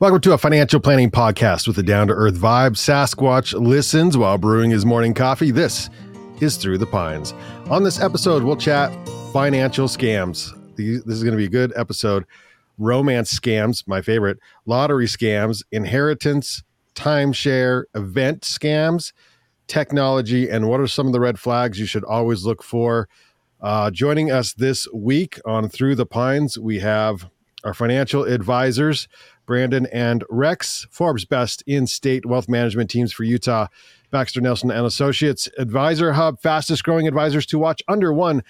Welcome to a financial planning podcast with a down to earth vibe. Sasquatch listens while brewing his morning coffee. This is Through the Pines. On this episode, we'll chat financial scams. This is going to be a good episode. Romance scams, my favorite, lottery scams, inheritance, timeshare, event scams, technology, and what are some of the red flags you should always look for. Uh, joining us this week on Through the Pines, we have our financial advisors, Brandon and Rex, Forbes Best in State Wealth Management Teams for Utah, Baxter Nelsen and Associates, Advisor Hub, fastest growing advisors to watch under $1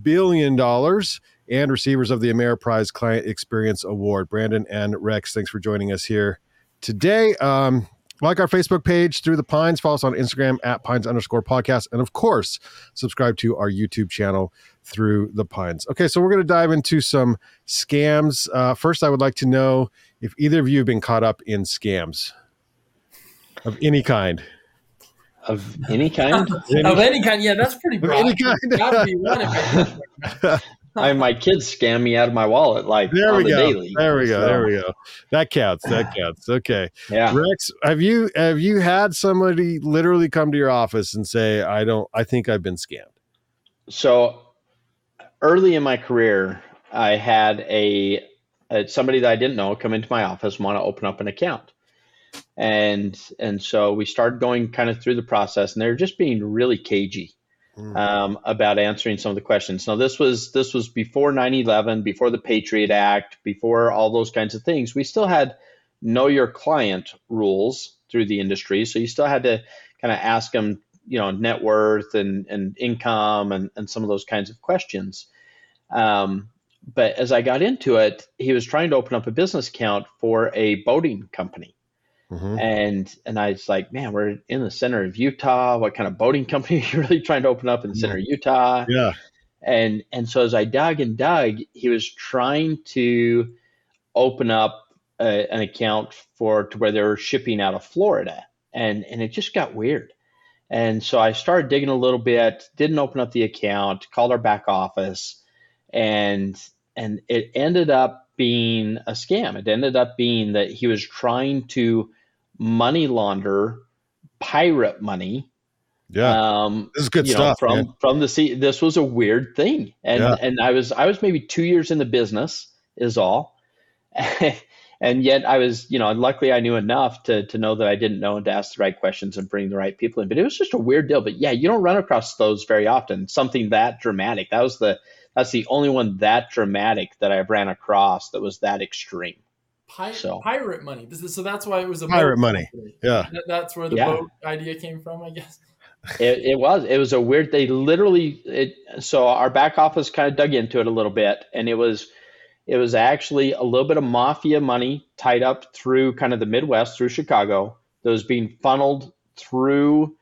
billion, and receivers of the Ameriprise Client Experience Award. Brandon and Rex, thanks for joining us here today. Um, like our Facebook page, Through the Pines. Follow us on Instagram at Pines underscore podcast. And of course, subscribe to our YouTube channel, Through the Pines. Okay, so we're going to dive into some scams. Uh, first, I would like to know if either of you have been caught up in scams of any kind. Of any kind? of any kind, yeah, that's pretty broad. Of any kind. Gotta be one of it. I my kids scam me out of my wallet like There on we the go. daily. There we go. There we go. That counts. That counts. Okay. Yeah. Rex, have you have you had somebody literally come to your office and say, "I don't. I think I've been scammed." So early in my career, I had a, a somebody that I didn't know come into my office and want to open up an account. And and so we started going kind of through the process and they're just being really cagey. Mm. um, about answering some of the questions. Now, this was this was before 9/11, before the Patriot Act, before all those kinds of things. We still had know your client rules through the industry, so you still had to kind of ask them, you know, net worth and and income and and some of those kinds of questions. Um, but as I got into it, he was trying to open up a business account for a boating company. Mhm. And and I was like, man, we're in the center of Utah. What kind of boating company are you really trying to open up in the center of Utah? Yeah. And and so as I dug and dug, he was trying to open up a, an account for to where they were shipping out of Florida, and and it just got weird. And so I started digging a little bit. Didn't open up the account. Called our back office, and and it ended up being a scam. It ended up being that he was trying to money launder pirate money Yeah. um, this is good you know, stuff. from man. from the sea. This was a weird thing, and Yeah. and I was I was maybe two years in the business is all, and yet I was you know luckily I knew enough to to know that I didn't know and to ask the right questions and bring the right people in. But it was just a weird deal. But yeah, you don't run across those very often. Something that dramatic. That was the that's the only one that dramatic that I ran across that was that extreme. Pi- So- Pirate money. This is, so that's why it was a Pirate boat money. company. Yeah. That- that's where the Yeah. boat idea came from, I guess. It, it was it was a weird they literally it so our back office kind of dug into it a little bit and it was it was actually a little bit of mafia money tied up through kind of the midwest through chicago that was being funneled through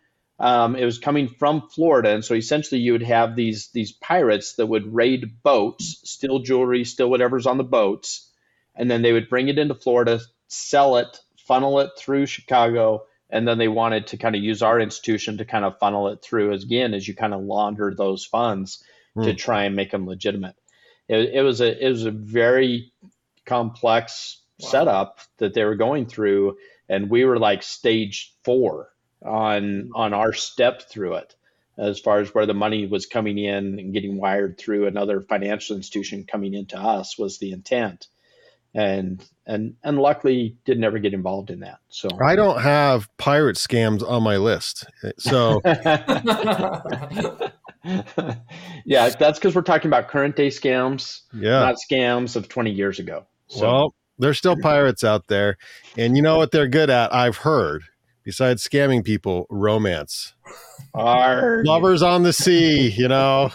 um, it was coming from florida and so essentially you would have these these pirates that would raid boats steal jewelry steal whatever's on the boats and then they would bring it into florida sell it funnel it through chicago and then they wanted to kind of use our institution to kind of funnel it through as again as you kind of launder those funds to Hmm. try and make them legitimate. It, it was a it was a very complex Wow. setup that they were going through, and we were like stage four on mm-hmm. on our step through it, as far as where the money was coming in and getting wired through another financial institution coming into us was the intent, and and and luckily didn't ever get involved in that. So I don't have pirate scams on my list. So yeah, that's because we're talking about current day scams, yeah. not scams of 20 years ago. So Well, there's still pirates out there, and you know what they're good at? I've heard. Besides scamming people, romance. Arg. Lovers on the sea, you know.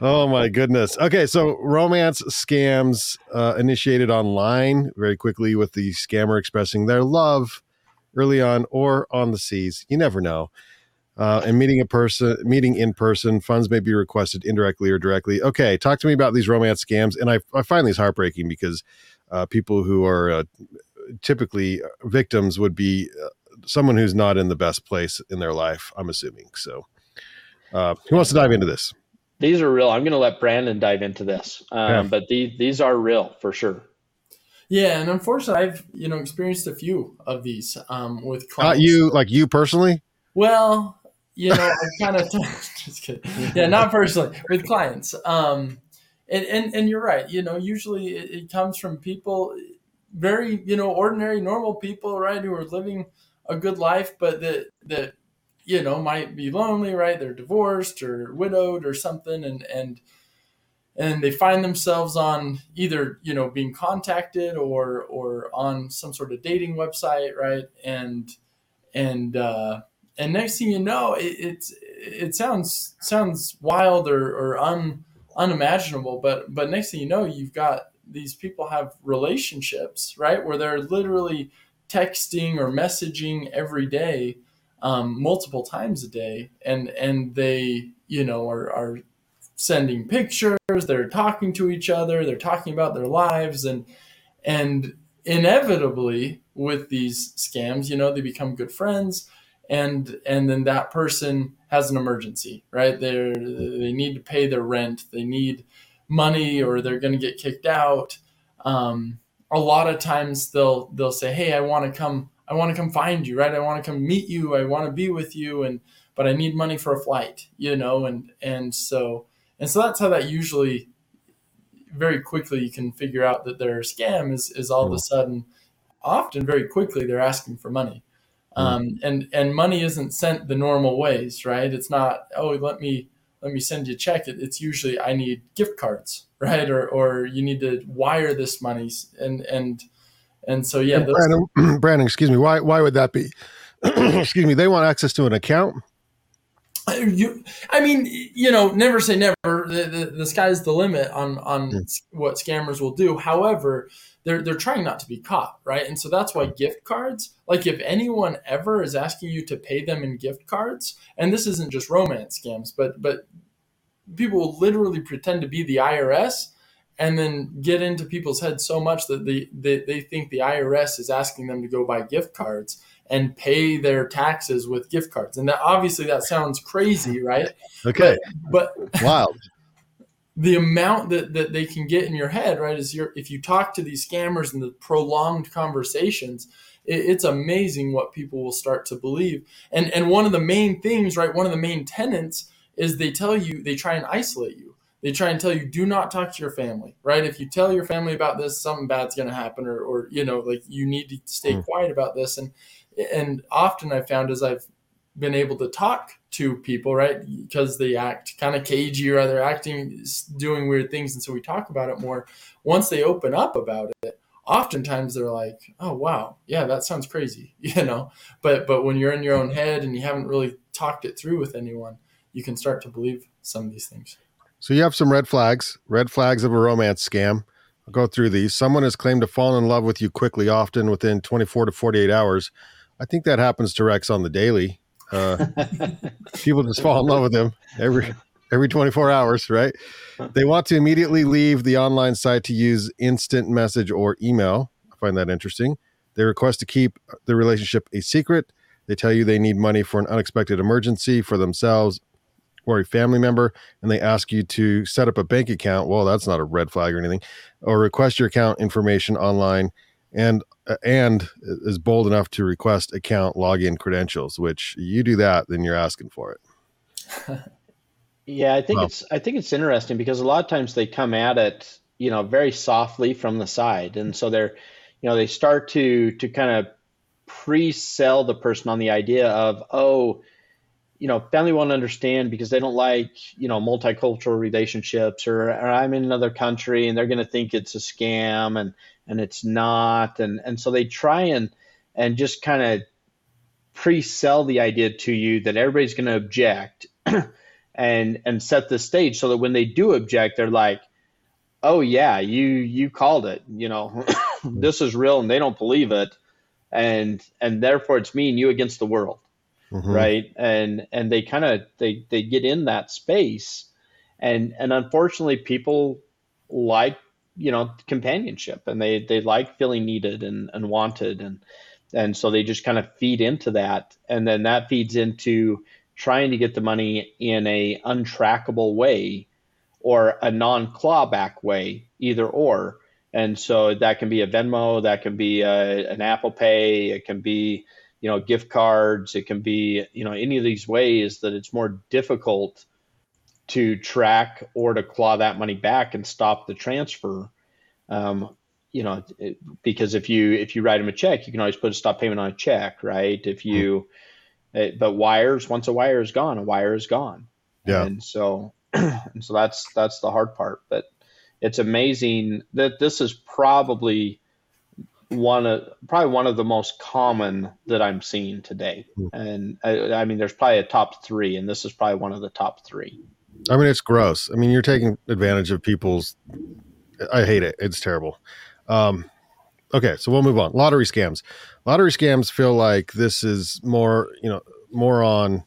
oh my goodness. Okay, so romance scams uh, initiated online very quickly with the scammer expressing their love early on or on the seas. You never know. Uh, and meeting a person, meeting in person, funds may be requested indirectly or directly. Okay, talk to me about these romance scams. And I, I find these heartbreaking because uh, people who are uh, typically victims would be uh, someone who's not in the best place in their life. I'm assuming. So, uh, who wants to dive into this? These are real. I'm going to let Brandon dive into this, um, Yeah. but these these are real for sure. Yeah, and unfortunately, I've you know experienced a few of these um, with clients. Not you, like you personally. Well, you know, I kind of just kidding. Yeah, not personally with clients. Um, and, and and you're right. You know, usually it, it comes from people, very you know ordinary, normal people, right, who are living a good life, but that that you know might be lonely, right? They're divorced or widowed or something, and and and they find themselves on either you know being contacted or or on some sort of dating website, right? And and uh, and next thing you know, it, it's it sounds sounds wild or, or un, unimaginable, but but next thing you know, you've got these people have relationships, right, where they're literally texting or messaging every day, um, multiple times a day, and and they you know are are sending pictures, they're talking to each other, they're talking about their lives, and and inevitably with these scams, you know, they become good friends and and then that person has an emergency right? They they need to pay their rent they need money or they're going to get kicked out um, a lot of times they'll they'll say hey i want to come i want to come find you right? I want to come meet you. I want to be with you and but i need money for a flight you know and and so and so that's how that usually very quickly you can figure out that their scam is is all of a sudden often very quickly they're asking for money. Um, and and money isn't sent the normal ways, right? It's not oh let me let me send you a check. It, it's usually I need gift cards, right? Or or you need to wire this money, and and and so yeah. And Brandon, Brandon, excuse me. Why why would that be? excuse me. They want access to an account. You, I mean, you know, never say never. The, the, the sky's the limit on on mm. what scammers will do. However, they're they're trying not to be caught, right? And so that's why gift cards, like if anyone ever is asking you to pay them in gift cards, and this isn't just romance scams, but but people will literally pretend to be the IRS and then get into people's heads so much that they, they, they think the IRS is asking them to go buy gift cards and pay their taxes with gift cards. And that obviously that sounds crazy, right? Okay. But, but wild the amount that, that they can get in your head, right, is you're, if you talk to these scammers and the prolonged conversations, it, it's amazing what people will start to believe. And and one of the main things, right, one of the main tenets is they tell you they try and isolate you. They try and tell you do not talk to your family, right? If you tell your family about this, something bad's going to happen, or or you know, like you need to stay mm. quiet about this. And and often I've found as I've been able to talk to people, right? Because they act kind of cagey or they're acting, doing weird things. And so we talk about it more. Once they open up about it, oftentimes they're like, oh, wow, yeah, that sounds crazy, you know? But, but when you're in your own head and you haven't really talked it through with anyone, you can start to believe some of these things. So you have some red flags, red flags of a romance scam. I'll go through these. Someone has claimed to fall in love with you quickly, often within 24 to 48 hours. I think that happens to Rex on the daily. Uh, people just fall in love with him every every 24 hours, right? They want to immediately leave the online site to use instant message or email. I find that interesting. They request to keep the relationship a secret. They tell you they need money for an unexpected emergency for themselves or a family member, and they ask you to set up a bank account. Well, that's not a red flag or anything. Or request your account information online and uh, and is bold enough to request account login credentials which you do that then you're asking for it. Yeah i think well, it's i think it's interesting because a lot of times they come at it you know very softly from the side. And so they're you know they start to to kind of pre-sell the person on the idea of oh you know family won't understand because they don't like you know multicultural relationships or, or i'm in another country and they're going to think it's a scam and and it's not and and so they try and and just kind of pre-sell the idea to you that everybody's going to object and and set the stage so that when they do object they're like oh yeah you you called it you know this is real and they don't believe it and and therefore it's me and you against the world mm-hmm. right and and they kind of they they get in that space and and unfortunately people like you know companionship and they they like feeling needed and, and wanted and and so they just kind of feed into that and then that feeds into trying to get the money in a untrackable way or a non clawback way either or. And so that can be a Venmo, that can be a, an Apple Pay, it can be you know gift cards, it can be you know any of these ways that it's more difficult to track or to claw that money back and stop the transfer. Um, you know, it, because if you if you write them a check, you can always put a stop payment on a check, right? If you, it, hmm. but wires, once a wire is gone, a wire is gone. Yeah. And so, and so that's that's the hard part. But it's amazing that this is probably one of probably one of the most common that I'm seeing today. Mm. And I, I, mean, there's probably a top three, and this is probably one of the top three. I mean, it's gross. I mean, you're taking advantage of people's. I hate it. It's terrible. Um, okay, so we'll move on. Lottery scams. Lottery scams feel like this is more, you know, more on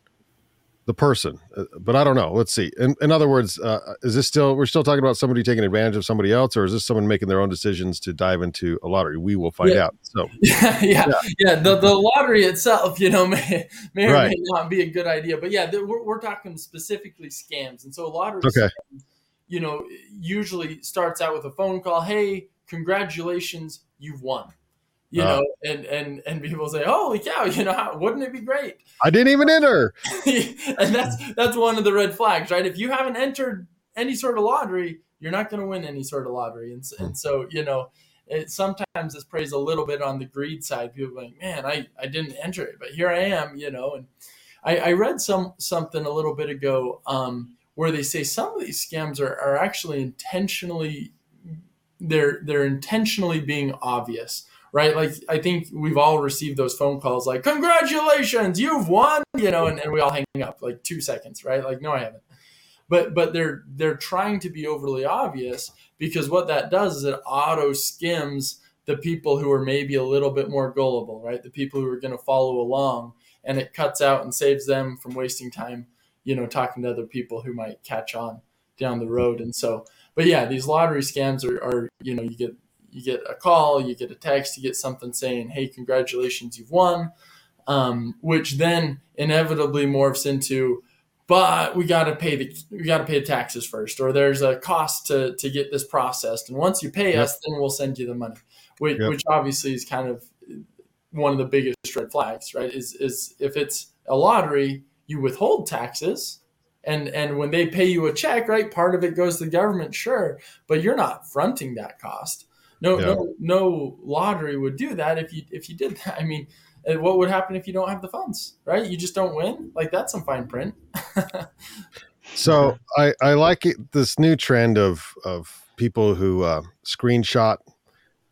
the person. Uh, but I don't know. Let's see. In, in other words, uh, is this still we're still talking about somebody taking advantage of somebody else, or is this someone making their own decisions to dive into a lottery? We will find yeah. out. So yeah, yeah, yeah. The, the lottery itself, you know, may may or right. may not be a good idea. But yeah, we're, we're talking specifically scams, and so a lottery, okay. Scams, you know, usually starts out with a phone call. Hey, congratulations, you've won you uh, know, and and and people say, "Holy cow!" You know, how, wouldn't it be great? I didn't even enter, and that's that's one of the red flags, right? If you haven't entered any sort of lottery, you're not going to win any sort of lottery, and and so you know, it sometimes this preys a little bit on the greed side. People like, "Man, I I didn't enter it, but here I am," you know, and I, I read some something a little bit ago um, where they say some of these scams are, are actually intentionally they're they're intentionally being obvious right? Like I think we've all received those phone calls like, congratulations, you've won, you know, and, and we all hang up like two seconds, right? Like, no, I haven't. But but they're they're trying to be overly obvious because what that does is it auto skims the people who are maybe a little bit more gullible, right? The people who are going to follow along and it cuts out and saves them from wasting time, you know, talking to other people who might catch on down the road. And so, but yeah, these lottery scams are, are you know, you get you get a call, you get a text, you get something saying, "Hey, congratulations, you've won," um, which then inevitably morphs into, "But we got to pay the we got to pay the taxes first, or there's a cost to to get this processed, and once you pay yep. us, then we'll send you the money," which, yep. which obviously is kind of one of the biggest red flags, right? Is is if it's a lottery, you withhold taxes and and when they pay you a check right part of it goes to the government sure but you're not fronting that cost no, yeah. no, no lottery would do that if you if you did that. I mean, uh, what would happen if you don't have the funds? Right? You just don't win. Like that's some fine print. so I I like it, this new trend of of people who uh, screenshot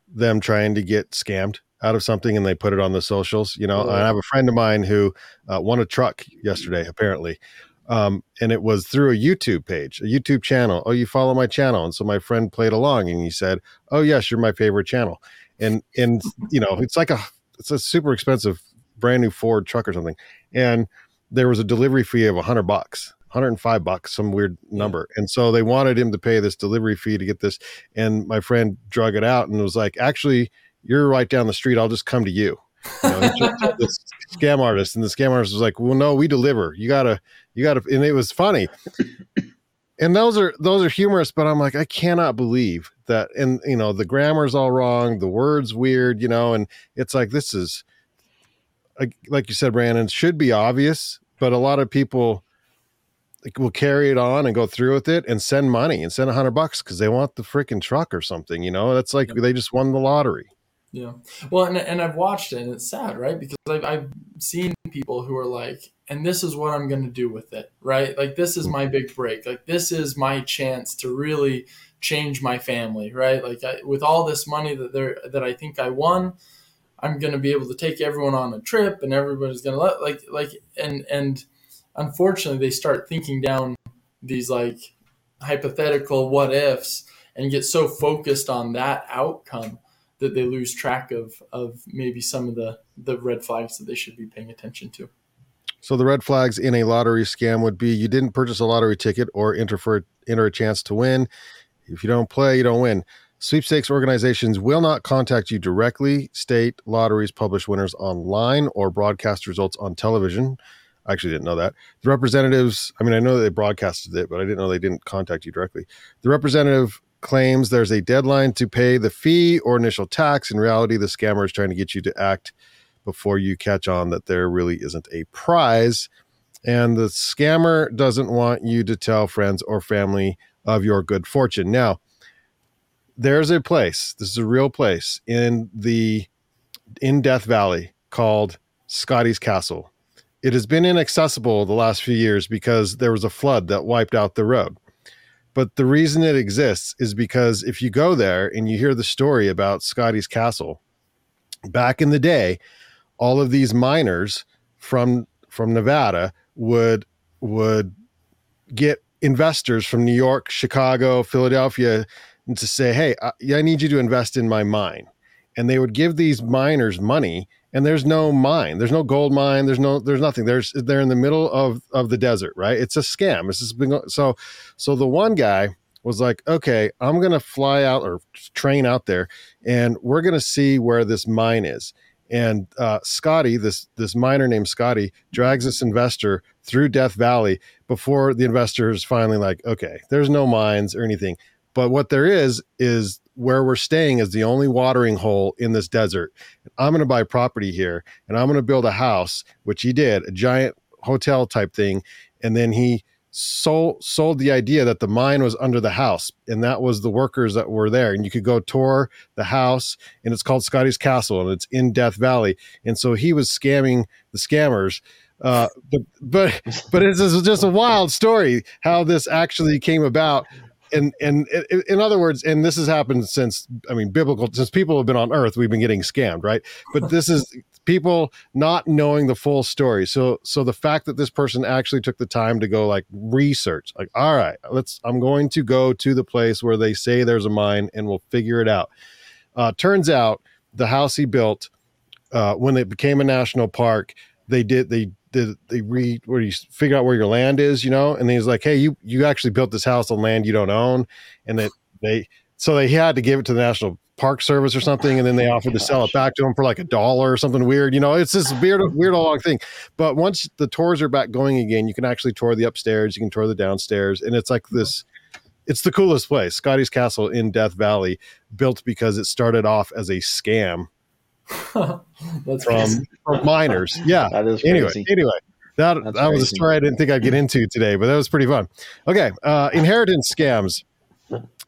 them trying to get scammed out of something and they put it on the socials. You know, I have a friend of mine who uh, won a truck yesterday, apparently, um, and it was through a YouTube page, a YouTube channel. Oh, you follow my channel, and so my friend played along, and he said, "Oh yes, you're my favorite channel," and and you know it's like a it's a super expensive brand new Ford truck or something, and there was a delivery fee of a hundred bucks. 105 bucks, some weird number. And so they wanted him to pay this delivery fee to get this. And my friend drug it out and was like, actually, you're right down the street. I'll just come to you. You know, this scam artist, and the scam artist was like, "Well, no, we deliver. You gotta, you gotta." And it was funny. And those are those are humorous, but I'm like, I cannot believe that. And you know, the grammar's all wrong, the words weird, you know, and it's like this is, like, you said, Brandon, should be obvious, but a lot of people like, will carry it on and go through with it and send money and send a hundred bucks because they want the freaking truck or something. You know, that's like they just won the lottery. Yeah. Well, and, and I've watched it and it's sad, right? Because I've, I've seen people who are like, and this is what I'm going to do with it, right? Like, this is my big break. Like, this is my chance to really change my family, right? Like, I, with all this money that there that I think I won, I'm going to be able to take everyone on a trip and everybody's going to let, like, like, and, and unfortunately, they start thinking down these like hypothetical what ifs and get so focused on that outcome that they lose track of of maybe some of the the red flags that they should be paying attention to. So the red flags in a lottery scam would be you didn't purchase a lottery ticket or enter for enter a chance to win. If you don't play, you don't win. Sweepstakes organizations will not contact you directly. State lotteries publish winners online or broadcast results on television. I actually didn't know that. The representatives, I mean, I know they broadcasted it, but I didn't know they didn't contact you directly. The representative claims there's a deadline to pay the fee or initial tax. In reality, the scammer is trying to get you to act before you catch on that there really isn't a prize. And the scammer doesn't want you to tell friends or family of your good fortune. Now, there's a place, this is a real place in the in Death Valley called Scotty's Castle. It has been inaccessible the last few years because there was a flood that wiped out the road. But the reason it exists is because if you go there and you hear the story about Scotty's Castle, back in the day, all of these miners from from Nevada would would get investors from New York, Chicago, Philadelphia to say, "Hey, I, I need you to invest in my mine." And they would give these miners money and there's no mine. There's no gold mine. There's no there's nothing. There's they're in the middle of of the desert right? It's a scam. This has been so so the one guy was like okay i'm gonna fly out or train out there and we're gonna see where this mine is. And uh, Scotty, this this miner named Scotty, drags this investor through Death Valley before the investor is finally like, okay, there's no mines or anything, but what there is is where we're staying is the only watering hole in this desert. I'm going to buy property here and I'm going to build a house, which he did, a giant hotel type thing. And then he sold sold the idea that the mine was under the house and that was the workers that were there and you could go tour the house and it's called Scotty's Castle and it's in Death Valley and so he was scamming the scammers uh, but but but it's just a wild story how this actually came about and and in other words, and this has happened since I mean biblical since people have been on earth, we've been getting scammed, right? But this is people not knowing the full story. So so the fact that this person actually took the time to go like research, like, all right, let's I'm going to go to the place where they say there's a mine and we'll figure it out. Uh, turns out the house he built uh, when it became a national park, they did they did they read where you figure out where your land is, you know? And then he's like, Hey, you you actually built this house on land you don't own. And that they so they had to give it to the National Park Service or something, and then they offered to sell it back to him for like a dollar or something weird. You know, it's this weird, weird long thing. But once the tours are back going again, you can actually tour the upstairs, you can tour the downstairs, and it's like this. It's the coolest place, Scotty's Castle in Death Valley, built because it started off as a scam That's from, from miners. Yeah. That is anyway, crazy. anyway, that That's that was a story I didn't think I'd get into today, but that was pretty fun. Okay, uh, inheritance scams.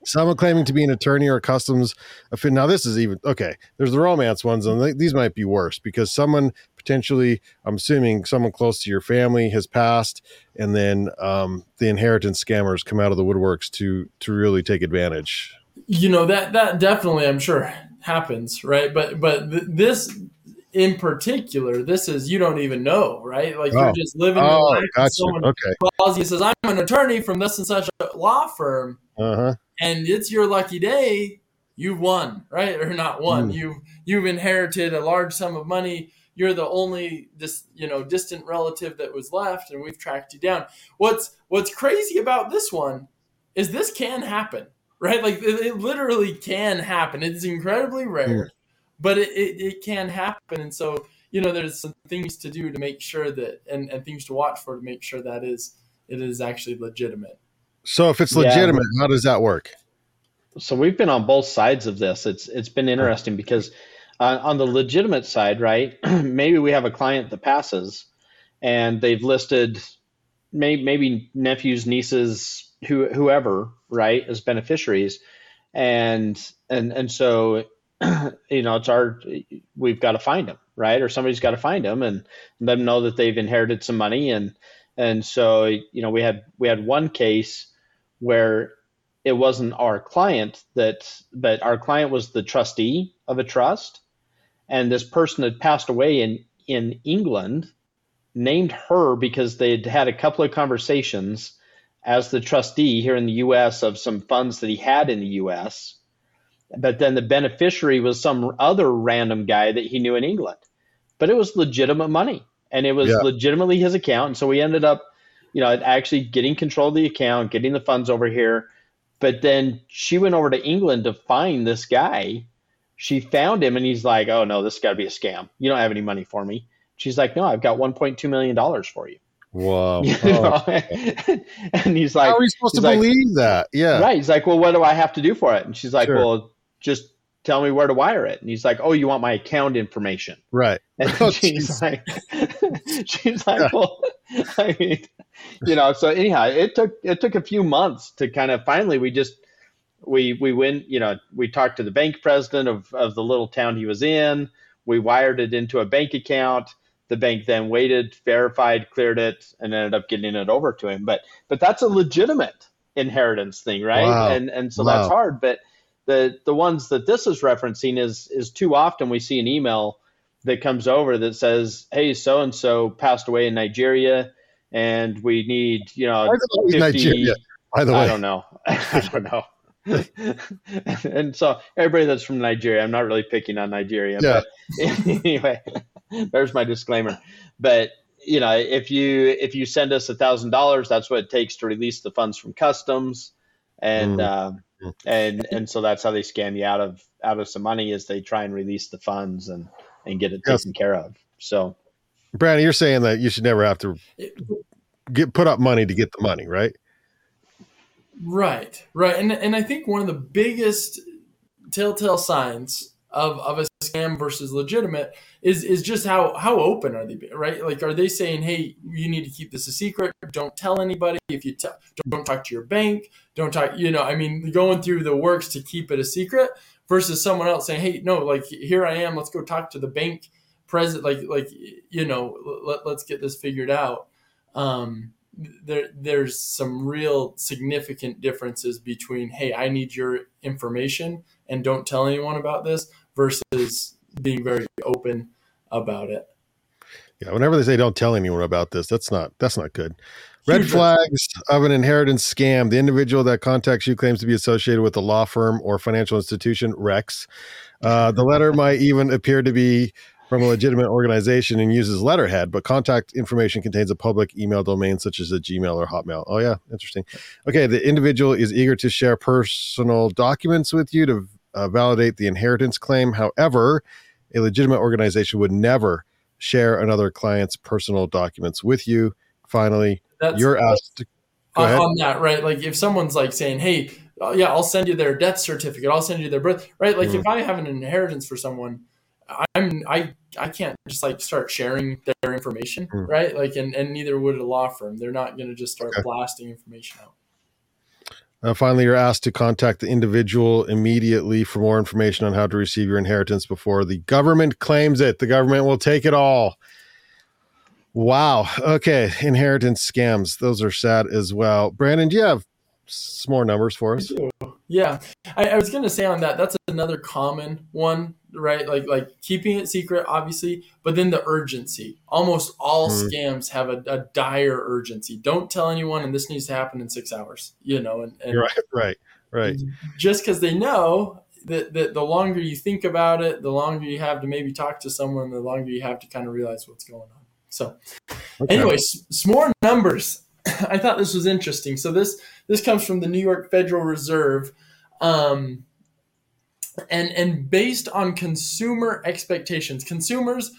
Someone claiming to be an attorney or customs official. Now, this is even okay. There's the romance ones, and th- these might be worse because someone potentially, I'm assuming, someone close to your family has passed, and then um, the inheritance scammers come out of the woodworks to to really take advantage. you know that that definitely i'm sure happens right but but th- this in particular this is you don't even know right like Oh. you're just living your Oh, life and gotcha. someone Okay. calls you says i'm an attorney from this and such a law firm Uh huh. and it's your lucky day you've won right or not won Mm. you've you've inherited a large sum of money you're the only this you know distant relative that was left and we've tracked you down what's what's crazy about this one is this can happen right like it, it literally can happen it's incredibly rare but it, it, it can happen and so you know there's some things to do to make sure that and, and things to watch for to make sure that is it is actually legitimate So if it's Yeah. legitimate, how does that work? so we've been on both sides of this. It's it's been interesting because uh, on the legitimate side, right? maybe we have a client that passes, and they've listed may, maybe nephews, nieces, who, whoever, right, as beneficiaries, and and and so you know it's our we've got to find them, right, or somebody's got to find them and let them know that they've inherited some money, and and so you know we had we had one case where it wasn't our client that but our client was the trustee of a trust. And this person had passed away in in England named her because they'd had a couple of conversations as the trustee here in the US of some funds that he had in the US but then the beneficiary was some other random guy that he knew in England but it was legitimate money and it was Yeah. legitimately his account and so we ended up you know actually getting control of the account getting the funds over here but then she went over to England to find this guy. She found him and he's like, Oh no, this has got to be a scam. You don't have any money for me. She's like, No, I've got $1.2 million for you. Wow. Oh, you Oh, and he's like, How are we supposed to he's like- believe that? Yeah. right. He's like, well, what do I have to do for it? And she's like, Sure. well, just tell me where to wire it. And he's like, oh, you want my account information? Right. And Oh, she's jeez. like, she's like, Yeah. well, I mean, you know. So anyhow, it took it took a few months to kind of finally we just we we went. You know, we talked to the bank president of of the little town he was in. We wired it into a bank account. The bank then waited, verified, cleared it, and ended up getting it over to him. But but that's a legitimate inheritance thing, right? Wow. And and so that's hard. But the the ones that this is referencing is is too often we see an email that comes over that says, "Hey, so and so passed away in Nigeria, and we need you know Why is it always 50 Nigeria, By the way, I don't know. I don't know. and so everybody that's from Nigeria, I'm not really picking on Nigeria, Yeah. but anyway, there's my disclaimer. But you know, if you if you send us a thousand dollars, that's what it takes to release the funds from customs, and Mm. um, and and so that's how they scam you out of out of some money is they try and release the funds and and get it Yes. taken care of. So Brandon, you're saying that you should never have to get put up money to get the money, right? Right, right, and and I think one of the biggest telltale signs of of a scam versus legitimate is is just how how open are they, right? Like, are they saying, hey, you need to keep this a secret, don't tell anybody. If you tell, don't, don't talk to your bank, don't talk. You know, I mean, going through the works to keep it a secret versus someone else saying, hey, no, like here I am, let's go talk to the bank president, like like you know, let, let's get this figured out. Um, there there's some real significant differences between hey i need your information and don't tell anyone about this versus being very open about it Yeah. Whenever they say don't tell anyone about this, that's not that's not good. Red Huge flags of an inheritance scam. The individual that contacts you claims to be associated with a law firm or financial institution, Rex. Uh, the letter might even appear to be from a legitimate organization and uses letterhead, but contact information contains a public email domain such as a Gmail or Hotmail. Oh, yeah, interesting. Okay, the individual is eager to share personal documents with you to uh, validate the inheritance claim. However, a legitimate organization would never share another client's personal documents with you. Finally, that's you're asked to on, that right like if someone's like saying hey oh, yeah i'll send you their death certificate i'll send you their birth right like Mm. if i have an inheritance for someone i'm i i can't just like start sharing their information Mm. right like and, and neither would a law firm they're not going to just start Okay. blasting information out Uh, finally, you're asked to contact the individual immediately for more information on how to receive your inheritance before the government claims it. The government will take it all. Wow. Okay. Inheritance scams. Those are sad as well. Brandon, do you have some more numbers for us? Yeah, I, I was gonna say on that. That's another common one, right? Like like keeping it secret, obviously, but then the urgency. Almost all Mhm. scams have a, a dire urgency. Don't tell anyone, and this needs to happen in six hours. You know, and, and Right. Right. Right. just because they know that, that the longer you think about it, the longer you have to maybe talk to someone, the longer you have to kind of realize what's going on. So, Okay. anyway, s- some more numbers. I thought this was interesting. So this this comes from the New York Federal Reserve, um, and and based on consumer expectations, consumers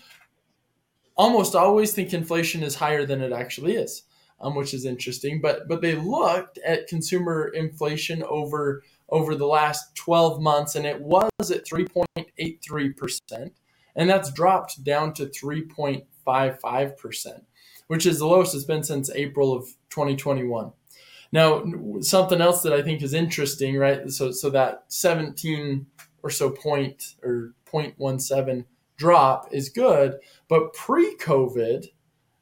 almost always think inflation is higher than it actually is, um, which is interesting. But but they looked at consumer inflation over over the last 12 months, and it was at 3.83 percent, and that's dropped down to 3.55 percent, which is the lowest it's been since April of 2021. Now, something else that I think is interesting, right? So, so that 17 or so point or 0.17 drop is good, but pre-COVID,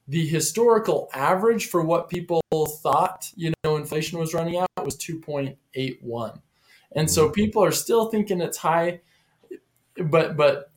the historical average for what people thought, you know, inflation was running out was 2.81. And so people are still thinking it's high, but but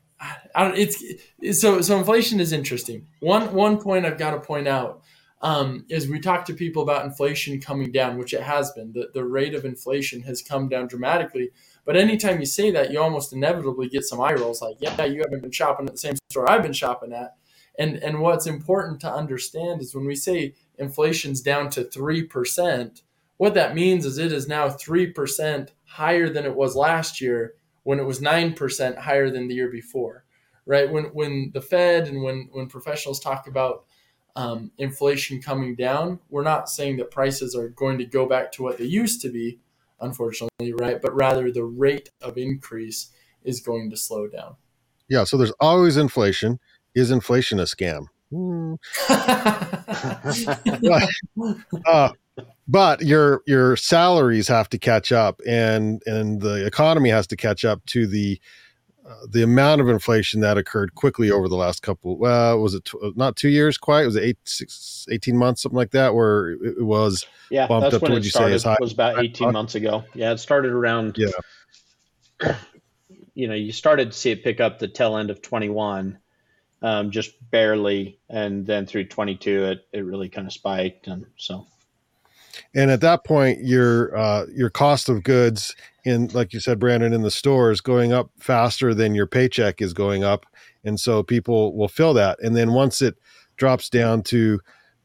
I don't, it's, it's so so inflation is interesting. One one point I've got to point out um, is we talk to people about inflation coming down, which it has been. The, the rate of inflation has come down dramatically. But anytime you say that, you almost inevitably get some eye rolls like, yeah, you haven't been shopping at the same store I've been shopping at. And, and what's important to understand is when we say inflation's down to 3%, what that means is it is now 3% higher than it was last year when it was 9% higher than the year before, right? When, when the Fed and when, when professionals talk about um, inflation coming down. We're not saying that prices are going to go back to what they used to be, unfortunately, right? But rather the rate of increase is going to slow down. Yeah. So there's always inflation. Is inflation a scam? Hmm. uh, but your your salaries have to catch up, and and the economy has to catch up to the uh, the amount of inflation that occurred quickly over the last couple. Well, was it tw- not two years quite? Was it eight, six, 18 months, something like that, where it, was yeah, bumped up to what you say is high. was about 18 months ago. Yeah, it started around. Yeah. You know, you started to see it pick up the tail end of 21 um, just barely, and then through 22, it it really kind of spiked, and so. And at that point, your uh, your cost of goods in, like you said, Brandon, in the stores going up faster than your paycheck is going up, and so people will feel that. And then once it drops down to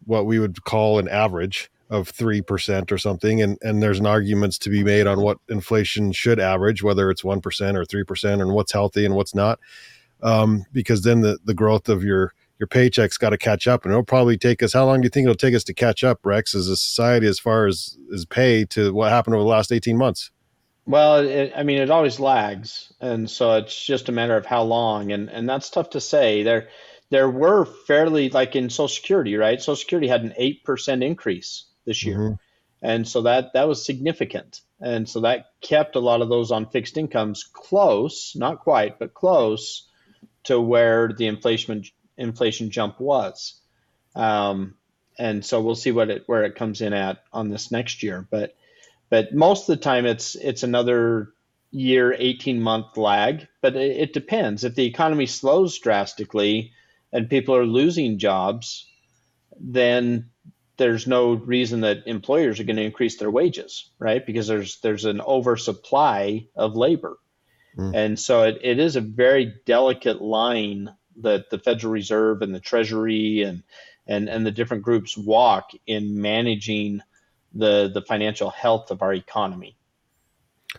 what we would call an average of three percent or something, and and there's an arguments to be made on what inflation should average, whether it's one percent or three percent, and what's healthy and what's not um, because then the, the growth of your your paycheck's got to catch up. And it'll probably take us how long do you think it'll take us to catch up rex as a society as far as as pay to what happened over the last 18 months well it, i mean it always lags and so it's just a matter of how long and and that's tough to say there there were fairly like in social security right social security had an 8% increase this year mm-hmm. and so that that was significant and so that kept a lot of those on fixed incomes close not quite but close to where the inflation inflation jump was. Um, and so we'll see what it where it comes in at on this next year. But but most of the time it's it's another year, 18 month lag. But it, it depends. If the economy slows drastically and people are losing jobs, then there's no reason that employers are going to increase their wages, right? Because there's there's an oversupply of labor. Mm. And so it, it is a very delicate line that the Federal Reserve and the Treasury and and, and the different groups walk in managing the the financial health of our economy.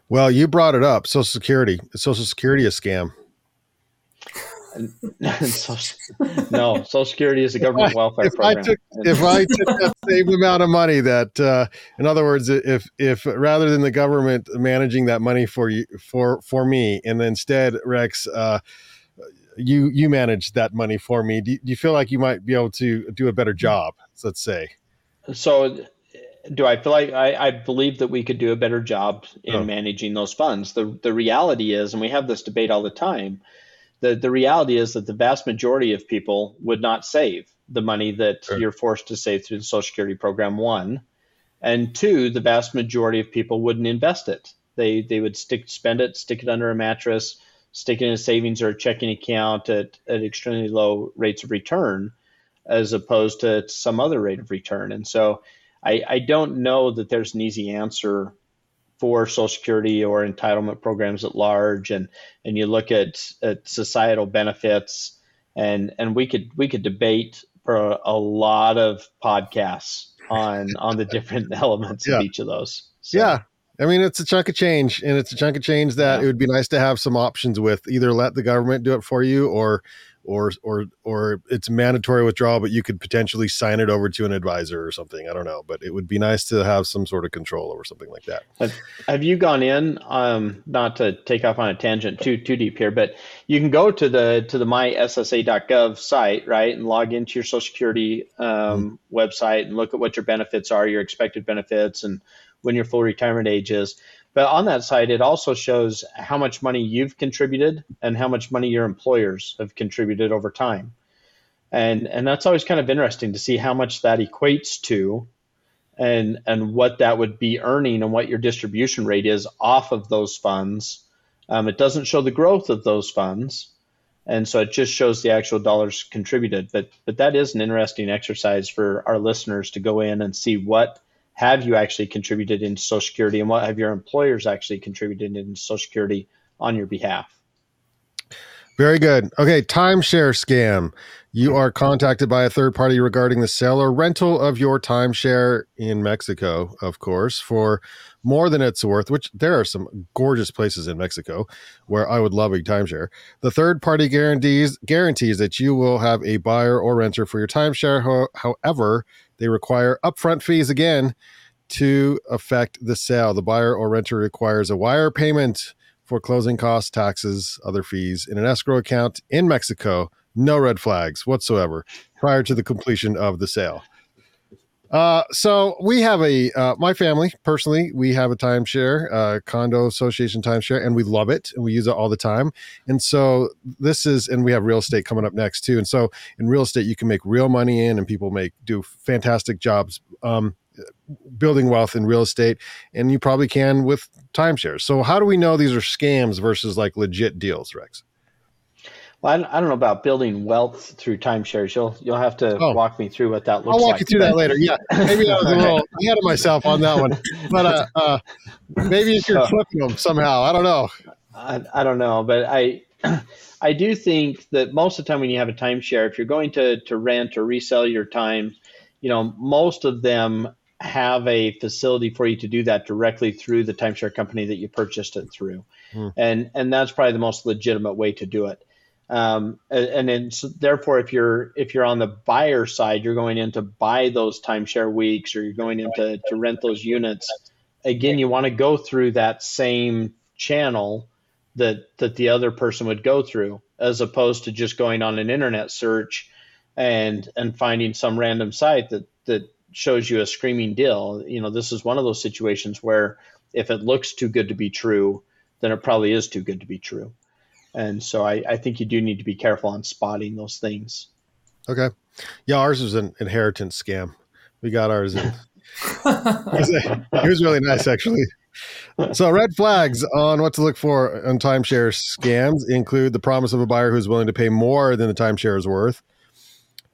Well, you brought it up, Social Security. Is Social Security a scam? no, Social Security is a government welfare if program. I took, if I took that same amount of money, that uh, in other words, if if rather than the government managing that money for you for for me, and instead Rex, uh, you you manage that money for me, do, do you feel like you might be able to do a better job? Let's say. So do I feel like I, I, believe that we could do a better job in oh. managing those funds? The the reality is, and we have this debate all the time, the, the reality is that the vast majority of people would not save the money that sure. you're forced to save through the Social Security program, one. And two, the vast majority of people wouldn't invest it. They, they would stick spend it, stick it under a mattress, stick it in a savings or a checking account at, at extremely low rates of return, as opposed to some other rate of return. And so I, I don't know that there's an easy answer for Social Security or entitlement programs at large, and and you look at, at societal benefits, and and we could we could debate for a, lot of podcasts on on the different elements yeah. of each of those. So. Yeah, I mean, it's a chunk of change, and it's a chunk of change that yeah. it would be nice to have some options with. Either let the government do it for you, or or or or it's mandatory withdrawal, but you could potentially sign it over to an advisor or something. I don't know, but it would be nice to have some sort of control over something like that. Have, have you gone in? Um, not to take off on a tangent too too deep here, but you can go to the to the myssa.gov site, right, and log into your Social Security um, mm-hmm. website and look at what your benefits are, your expected benefits, and when your full retirement age is. But on that side, it also shows how much money you've contributed and how much money your employers have contributed over time. And and that's always kind of interesting to see how much that equates to and and what that would be earning and what your distribution rate is off of those funds. Um, it doesn't show the growth of those funds, and so it just shows the actual dollars contributed. But but that is an interesting exercise for our listeners to go in and see what have you actually contributed into Social Security and what have your employers actually contributed into Social Security on your behalf? Very good. Okay, timeshare scam. You are contacted by a third party regarding the sale or rental of your timeshare in Mexico, of course, for more than it's worth, which there are some gorgeous places in Mexico where I would love a timeshare. The third party guarantees guarantees that you will have a buyer or renter for your timeshare. Ho- however, they require upfront fees again to affect the sale. The buyer or renter requires a wire payment for closing costs, taxes, other fees in an escrow account in Mexico. No red flags whatsoever prior to the completion of the sale. Uh, so we have a uh, my family personally we have a timeshare uh, condo association timeshare and we love it and we use it all the time. And so this is and we have real estate coming up next too. And so in real estate you can make real money in and people make do fantastic jobs um, building wealth in real estate and you probably can with timeshares. So how do we know these are scams versus like legit deals rex well, I, don't know about building wealth through timeshares. You'll you'll have to oh. walk me through what that looks like. I'll walk like. you through that later. Yeah, maybe I was a little ahead of myself on that one, but uh, uh, maybe if you're so, flipping them somehow, I don't know. I, I don't know, but I I do think that most of the time when you have a timeshare, if you're going to to rent or resell your time, you know, most of them have a facility for you to do that directly through the timeshare company that you purchased it through, hmm. and and that's probably the most legitimate way to do it. Um, and then so therefore, if you're if you're on the buyer side, you're going in to buy those timeshare weeks, or you're going in to, to rent those units. Again, you want to go through that same channel that that the other person would go through, as opposed to just going on an internet search and and finding some random site that that shows you a screaming deal. You know, this is one of those situations where if it looks too good to be true, then it probably is too good to be true. And so I, I think you do need to be careful on spotting those things. Okay. Yeah, ours was an inheritance scam. We got ours in. it was really nice, actually. So, red flags on what to look for on timeshare scams include the promise of a buyer who's willing to pay more than the timeshare is worth.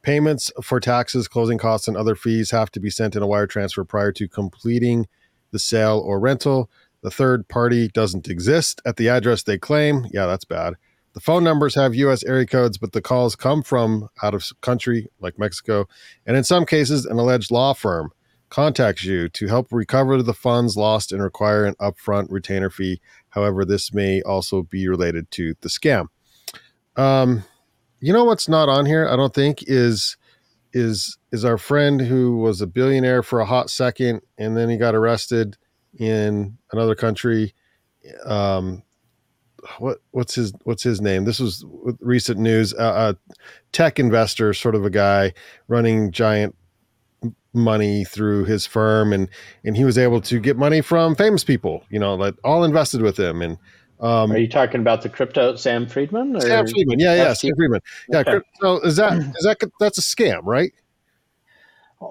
Payments for taxes, closing costs, and other fees have to be sent in a wire transfer prior to completing the sale or rental. The third party doesn't exist at the address they claim. Yeah, that's bad. The phone numbers have US area codes, but the calls come from out of country, like Mexico. And in some cases, an alleged law firm contacts you to help recover the funds lost and require an upfront retainer fee. However, this may also be related to the scam. Um, you know what's not on here? I don't think is is is our friend who was a billionaire for a hot second and then he got arrested in another country. Um, what what's his what's his name? This was recent news. Uh, a tech investor, sort of a guy running giant money through his firm, and and he was able to get money from famous people. You know, like all invested with him. And um, are you talking about the crypto Sam Friedman? Or? Sam Friedman, yeah, yeah, Sam Friedman, yeah. Okay. So is that is that that's a scam, right?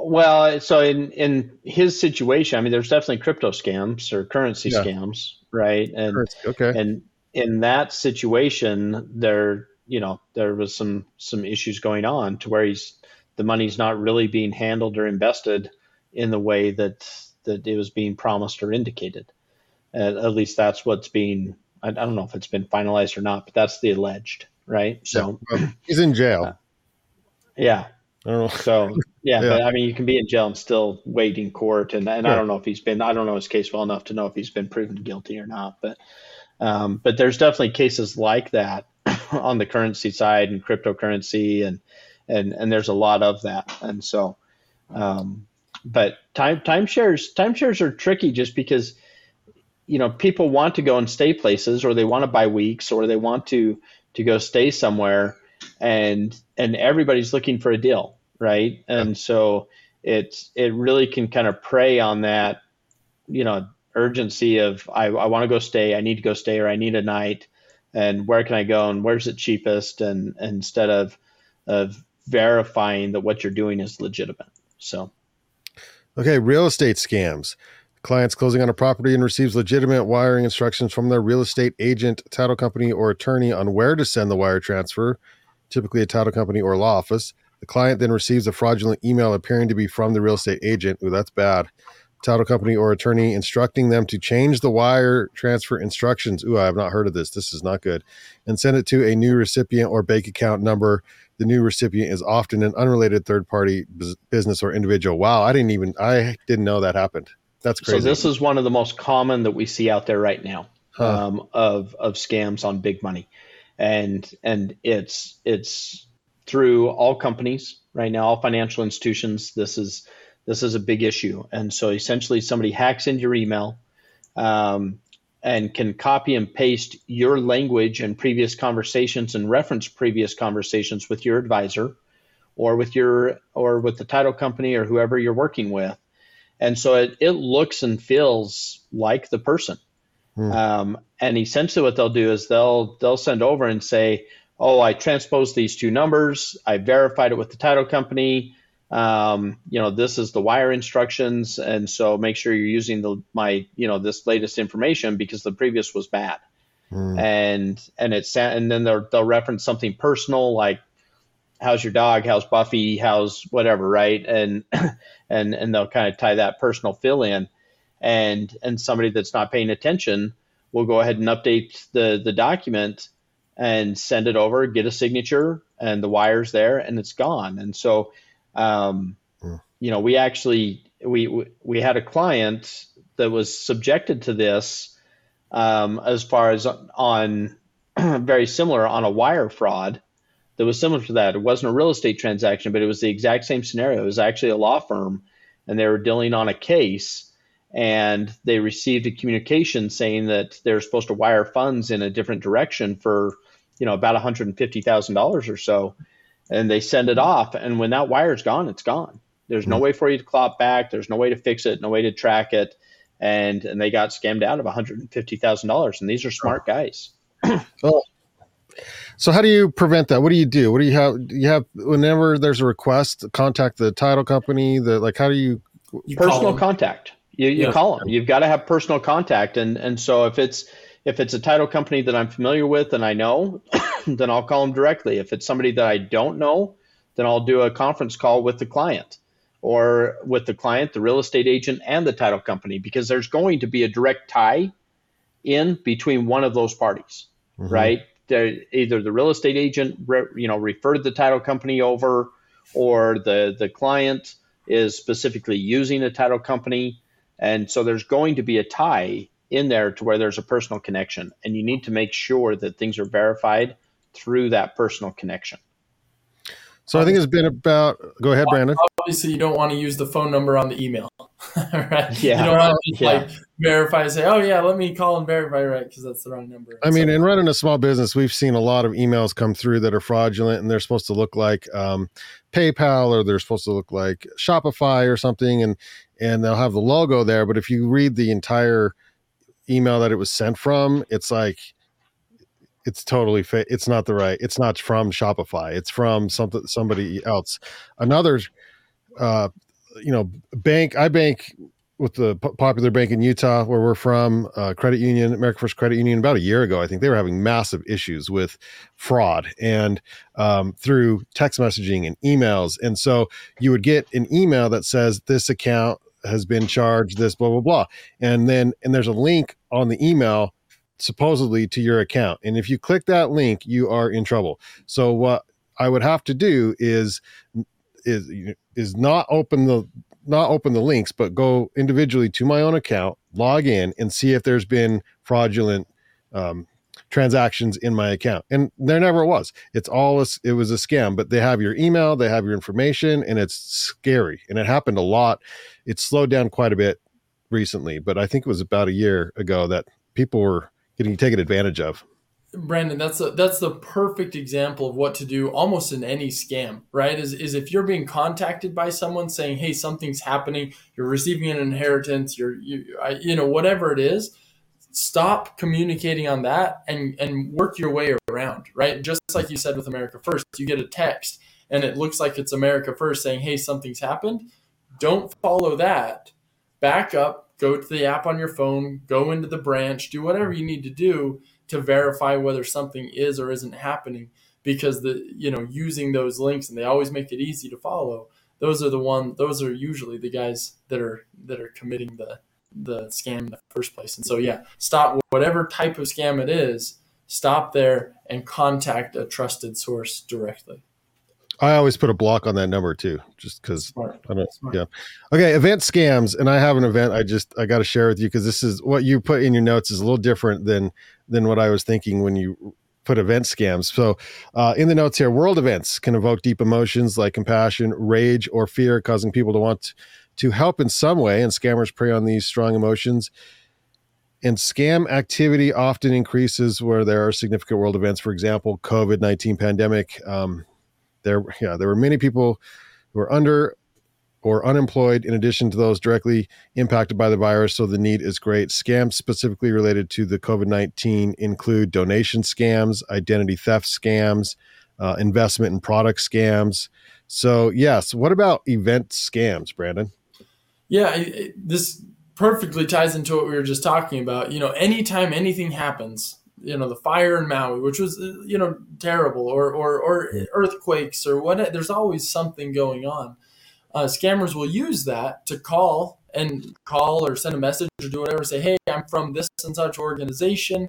Well, so in in his situation, I mean, there's definitely crypto scams or currency yeah. scams, right? And currency, okay. And in that situation, there you know there was some some issues going on to where he's the money's not really being handled or invested in the way that that it was being promised or indicated. at least that's what's being. I, I, don't know if it's been finalized or not, but that's the alleged, right? So yeah. he's in jail. Uh, yeah. So yeah, yeah, but I mean, you can be in jail and still wait in court, and and yeah. I don't know if he's been. I don't know his case well enough to know if he's been proven guilty or not. But um, but there's definitely cases like that on the currency side and cryptocurrency, and and and there's a lot of that. And so, um, but time timeshares timeshares are tricky just because you know people want to go and stay places, or they want to buy weeks, or they want to to go stay somewhere, and and everybody's looking for a deal right? And so it's it really can kind of prey on that, you know, urgency of I, I want to go stay, I need to go stay, or I need a night, and where can I go, and where's it cheapest, and, and instead of of verifying that what you're doing is legitimate. So, okay, real estate scams. Clients closing on a property and receives legitimate wiring instructions from their real estate agent, title company, or attorney on where to send the wire transfer, typically a title company or law office. The client then receives a fraudulent email appearing to be from the real estate agent. Ooh, that's bad. title company or attorney instructing them to change the wire transfer instructions. Ooh, I have not heard of this. This is not good. And send it to a new recipient or bank account number. The new recipient is often an unrelated third party business or individual. Wow, I didn't even I didn't know that happened. That's crazy. So this is one of the most common that we see out there right now huh. um, of of scams on big money, and and it's it's through all companies right now, all financial institutions. This is this is a big issue. And so essentially, somebody hacks into your email um, and can copy and paste your language and previous conversations and reference previous conversations with your advisor or with your or with the title company or whoever you're working with. And so it, it looks and feels like the person. Hmm. Um, and essentially what they'll do is they'll they'll send over and say, oh, I transposed these two numbers, I verified it with the title company, um, you know, this is the wire instructions, and so make sure you're using the my, you know, this latest information because the previous was bad. Mm. And and it's and then they'll they'll reference something personal like how's your dog, how's Buffy, how's whatever, right? And and and they'll kind of tie that personal fill in, and and somebody that's not paying attention will go ahead and update the the document and send it over, get a signature, and the wire's there, and it's gone. And so um, mm. You know, we actually we we had a client that was subjected to this um, as far as on very similar on a wire fraud that was similar to that. It wasn't a real estate transaction, but it was the exact same scenario. It was actually a law firm, and they were dealing on a case. And they received a communication saying that they're supposed to wire funds in a different direction for, you know, about one hundred and fifty thousand dollars or so and they send it off. And when that wire's gone, it's gone. There's no hmm. way for you to claw back. There's no way to fix it, no way to track it. And and they got scammed out of $150,000. And these are smart guys. well, so how do you prevent that? What do you do? What do you have? Do you have whenever there's a request, contact the title company. The like, how do you? you personal contact. You, you yeah. call them. You've got to have personal contact. And and so if it's if it's a title company that I'm familiar with and I know, then I'll call them directly. If it's somebody that I don't know, then I'll do a conference call with the client or with the client, the real estate agent, and the title company because there's going to be a direct tie in between one of those parties, mm-hmm. right? They're, either the real estate agent, you know, referred the title company over, or the the client is specifically using a title company, and so there's going to be a tie in there to where there's a personal connection, and you need to make sure that things are verified through that personal connection. So I think it's been about. Go ahead, Brandon. Obviously, you don't want to use the phone number on the email, right? Yeah. You don't want to just yeah. like verify and say, "Oh yeah, let me call and verify," right? Because that's the wrong number. I mean, in running a small business, we've seen a lot of emails come through that are fraudulent, and they're supposed to look like um, PayPal or they're supposed to look like Shopify or something, and and they'll have the logo there. But if you read the entire email that it was sent from, it's like it's totally fa- it's not the right it's not from shopify it's from something somebody else. Another uh you know bank i bank with the popular bank in utah where we're from uh, credit union america first credit union about a year ago i think they were having massive issues with fraud and um, through text messaging and emails. And so you would get an email that says this account has been charged this blah blah blah and then and there's a link on the email supposedly to your account. And if you click that link, you are in trouble. So what I would have to do is is is not open the not open the links, but go individually to my own account, log in, and see if there's been fraudulent um, transactions in my account. And there never was. It's all a, it was a scam. But they have your email, they have your information, and it's scary. And it happened a lot. It slowed down quite a bit recently, but I think it was about a year ago that people were getting taken advantage of. Brandon, that's a, that's the perfect example of what to do almost in any scam, right? Is, is if you're being contacted by someone saying, "Hey, something's happening. You're receiving an inheritance. You're you, I, you know whatever it is." Stop communicating on that and and work your way around, right? Just like you said with America First, you get a text and it looks like it's America First saying, "Hey, something's happened." Don't follow that. Back up, go to the app on your phone, go into the branch, do whatever you need to do to verify whether something is or isn't happening because the you know using those links and they always make it easy to follow those are the one those are usually the guys that are that are committing the the scam in the first place. And so yeah, stop whatever type of scam it is, stop there and contact a trusted source directly. I always put a block on that number too, just because I don't. Smart. Yeah. Okay. Event scams, and I have an event. I just I got to share with you because this is what you put in your notes is a little different than than what I was thinking when you put event scams. So, uh, in the notes here, world events can evoke deep emotions like compassion, rage, or fear, causing people to want to help in some way. And scammers prey on these strong emotions. And scam activity often increases where there are significant world events. For example, COVID nineteen pandemic. Um, there yeah there were many people who were under or unemployed in addition to those directly impacted by the virus so the need is great scams specifically related to the covid-19 include donation scams identity theft scams uh, investment and product scams so yes what about event scams brandon yeah it, this perfectly ties into what we were just talking about you know anytime anything happens you know the fire in Maui, which was you know terrible, or or, or earthquakes or what. There's always something going on. Uh, scammers will use that to call and call or send a message or do whatever. Say, hey, I'm from this and such organization.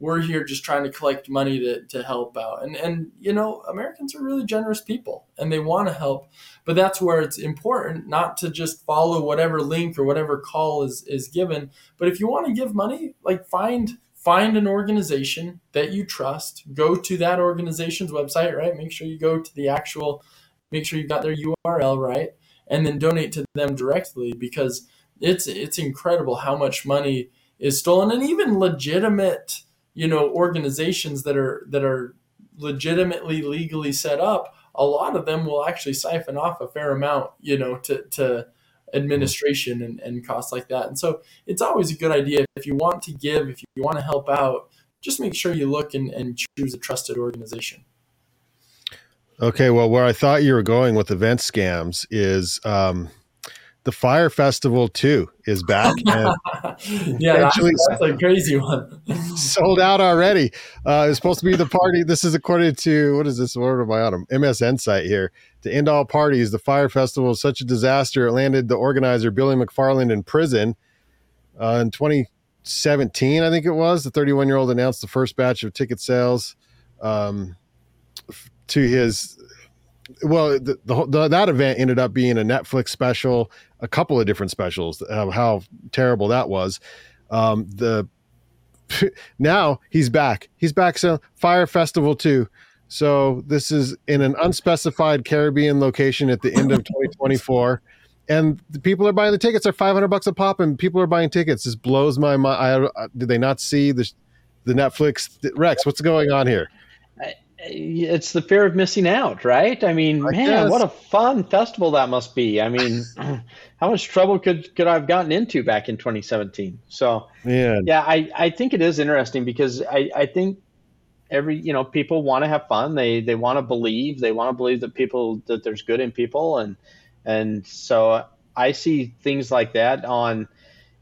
We're here just trying to collect money to, to help out. And and you know Americans are really generous people and they want to help. But that's where it's important not to just follow whatever link or whatever call is is given. But if you want to give money, like find find an organization that you trust go to that organization's website right make sure you go to the actual make sure you've got their url right and then donate to them directly because it's it's incredible how much money is stolen and even legitimate you know organizations that are that are legitimately legally set up a lot of them will actually siphon off a fair amount you know to to administration and, and costs like that. And so it's always a good idea if you want to give, if you want to help out, just make sure you look and, and choose a trusted organization. Okay, well, where I thought you were going with event scams is um, the Fyre Festival too is back. yeah, that's, that's, a crazy one. sold out already. Uh, it's supposed to be the party. This is according to what is this? What am I on? MSN site here. To end all parties, the Fyre Festival is such a disaster. It landed the organizer Billy McFarland in prison uh, in 2017, I think it was. The 31 year old announced the first batch of ticket sales um, to his well, the, the, the, that event ended up being a Netflix special, a couple of different specials. How, how terrible that was. Um, the now he's back. He's back. So Fyre Festival too. So this is in an unspecified Caribbean location at the end of 2024. And the people are buying the tickets are 500 bucks a pop and people are buying tickets. This blows my mind. I, did they not see the, the Netflix Rex? What's going on here? It's the fear of missing out, right? I mean, I man, guess. what a fun festival that must be. I mean, how much trouble could could I have gotten into back in 2017? So, yeah, yeah, I, I think it is interesting because I, I think every you know people want to have fun. They they want to believe. They want to believe that people that there's good in people, and and so I see things like that on,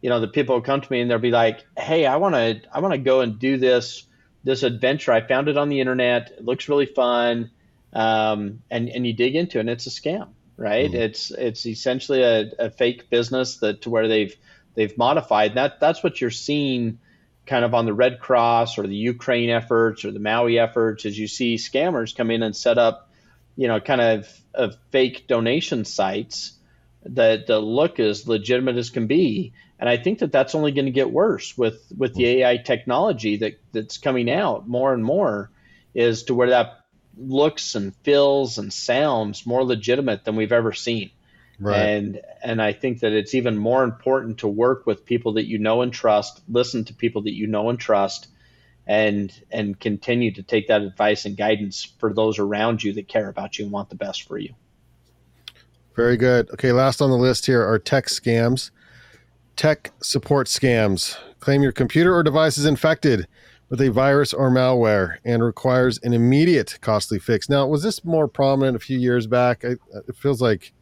you know, the people come to me and they'll be like, hey, I want to I want to go and do this this adventure. I found it on the internet. It looks really fun, um, and and you dig into it, and it's a scam, right? Mm-hmm. It's it's essentially a, a, fake business that to where they've they've modified. That that's what you're seeing, kind of on the Red Cross or the Ukraine efforts or the Maui efforts, as you see scammers come in and set up, you know, kind of, of fake donation sites that, that look as legitimate as can be and I think that that's only going to get worse with with the AI technology that that's coming out more and more, is to where that looks and feels and sounds more legitimate than we've ever seen. Right. And and I think that it's even more important to work with people that you know and trust, listen to people that you know and trust, and and continue to take that advice and guidance for those around you that care about you and want the best for you. Very good. Okay, last on the list here are tech scams tech support scams. Claim your computer or device is infected with a virus or malware and requires an immediate costly fix. Now, was this more prominent a few years back? I, it feels like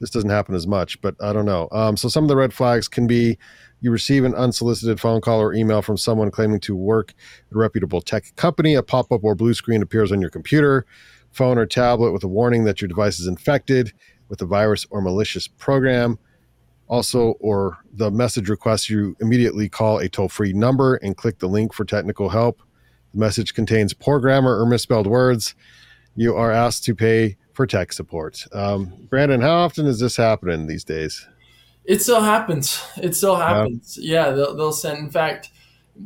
this doesn't happen as much, but I don't know. Um, so, some of the red flags can be you receive an unsolicited phone call or email from someone claiming to work at a reputable tech company. A pop up or blue screen appears on your computer, phone, or tablet with a warning that your device is infected. With a virus or malicious program. Also, or the message requests you immediately call a toll free number and click the link for technical help. The message contains poor grammar or misspelled words. You are asked to pay for tech support. Um, Brandon, how often is this happening these days? It still happens. It still happens. Yeah, yeah they'll, they'll send. In fact,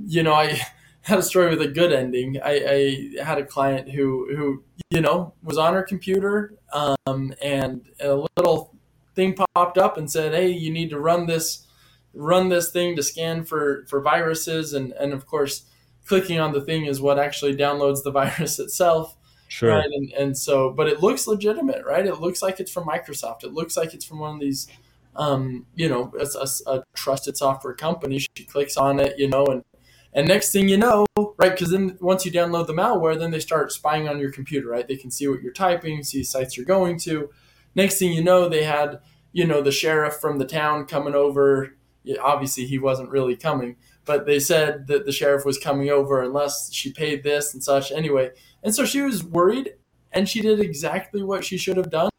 you know, I had a story with a good ending. I, I had a client who who you know was on her computer, um, and a little thing popped up and said, "Hey, you need to run this run this thing to scan for for viruses," and and of course, clicking on the thing is what actually downloads the virus itself. Sure. Right? And and so, but it looks legitimate, right? It looks like it's from Microsoft. It looks like it's from one of these um, you know, a, a, a, trusted software company. She clicks on it, you know, and and next thing you know, right? Because then once you download the malware, then they start spying on your computer, right? They can see what you're typing, see sites you're going to. Next thing you know, they had, you know, the sheriff from the town coming over. Obviously, he wasn't really coming, but they said that the sheriff was coming over unless she paid this and such. Anyway, and so she was worried, and she did exactly what she should have done.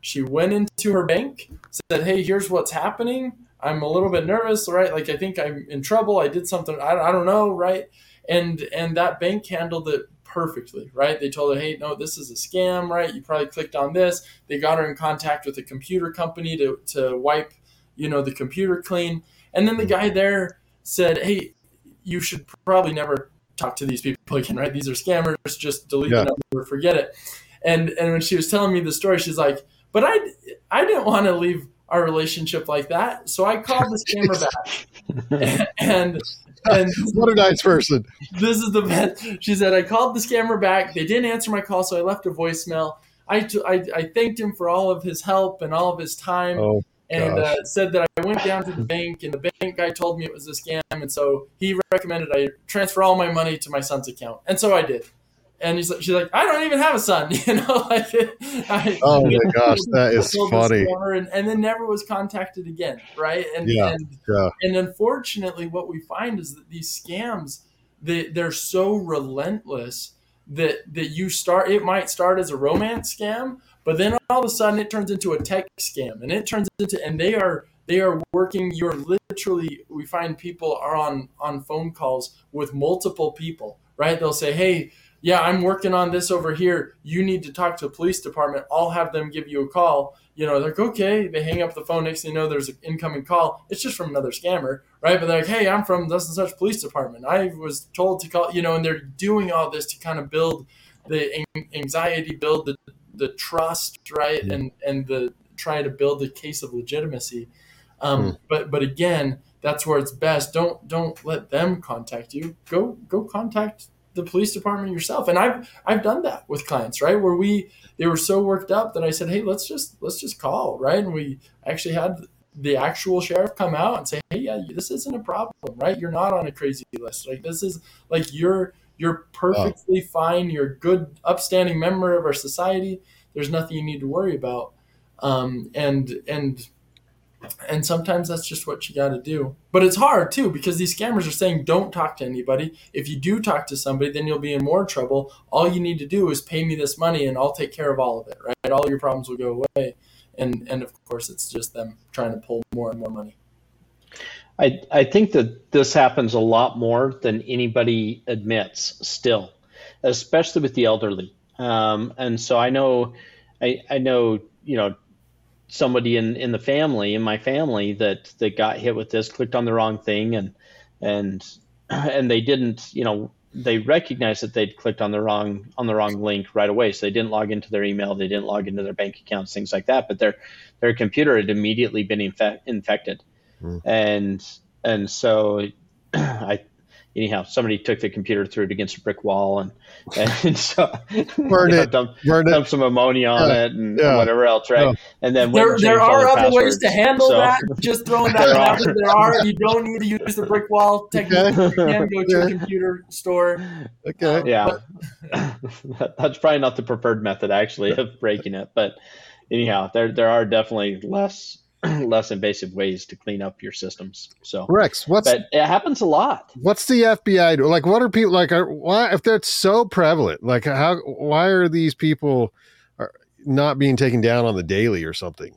She went into her bank, said, "Hey, here's what's happening." I'm a little bit nervous, right? Like I think I'm in trouble. I did something. I, I don't know, right? And and that bank handled it perfectly, right? They told her, hey, no, this is a scam, right? You probably clicked on this. They got her in contact with a computer company to to wipe, you know, the computer clean. And then the guy there said, hey, you should probably never talk to these people again, right? These are scammers. Just delete yeah. the number, forget it. And and when she was telling me the story, she's like, but I I didn't want to leave our relationship like that. So I called the scammer back. and and what a nice person. This is the best. She said, I called the scammer back. They didn't answer my call, so I left a voicemail. I, t- I, I thanked him for all of his help and all of his time. Oh, and uh, said that I went down to the bank, and the bank guy told me it was a scam, and so he recommended I transfer all my money to my son's account, and so I did and he's like, she's like, I don't even have a son, you know, like. I, oh my gosh, that is funny. And, and, then never was contacted again, right? And yeah, and, yeah. and unfortunately, what we find is that these scams, they they're so relentless that that you start. It might start as a romance scam, but then all of a sudden it turns into a tech scam, and it turns into and they are they are working. You're literally we find people are on on phone calls with multiple people, right? They'll say, hey yeah, I'm working on this over here. You need to talk to the police department. I'll have them give you a call. You know, they're like, okay. They hang up the phone. Next thing you know, there's an incoming call. It's just from another scammer, right? But they're like, hey, I'm from this and such police department. I was told to call, you know, and they're doing all this to kind of build the anxiety, build the, the trust, right? And, and the try to build the case of legitimacy. Um, mm-hmm. But, but again, that's where it's best. Don't, don't let them contact you. Go, go contact the police department yourself. And i've i've done that with clients right? Where we they were so worked up that i said hey let's just let's just call right? And we actually had the actual sheriff come out and say hey yeah this isn't a problem right? You're not on a crazy list. Like this is like you're you're perfectly fine. You're a good upstanding member of our society. There's nothing you need to worry about. Um, and and and sometimes that's just what you got to do. But it's hard too because these scammers are saying don't talk to anybody. If you do talk to somebody, then you'll be in more trouble. All you need to do is pay me this money and I'll take care of all of it, right? All your problems will go away. And and of course it's just them trying to pull more and more money. I I think that this happens a lot more than anybody admits still, especially with the elderly. Um, and so I know I I know, you know, somebody in in the family in my family that that got hit with this clicked on the wrong thing and and and they didn't you know they recognized that they'd clicked on the wrong on the wrong link right away. So they didn't log into their email they didn't log into their bank accounts things like that. But their their computer had immediately been infe- infected. Mm. and and so i anyhow, somebody took the computer, threw it against a brick wall, and and so burned it, dumped, burned dumped some ammonia on yeah. it and yeah. whatever else, right? Yeah. And then there, there are other passwords. ways to handle so. that. Just throwing that out there. There are. You don't need to use the brick wall. technique. okay. you can go to a computer store. Okay. Um, yeah, that's probably not the preferred method actually of breaking it, but anyhow, there there are definitely less less invasive ways to clean up your systems. So Rex, what's but it happens a lot. What's the FBI do? Like, what are people like? Are, why if that's so prevalent? Like, how? Why are these people? Are, not being taken down on the daily or something?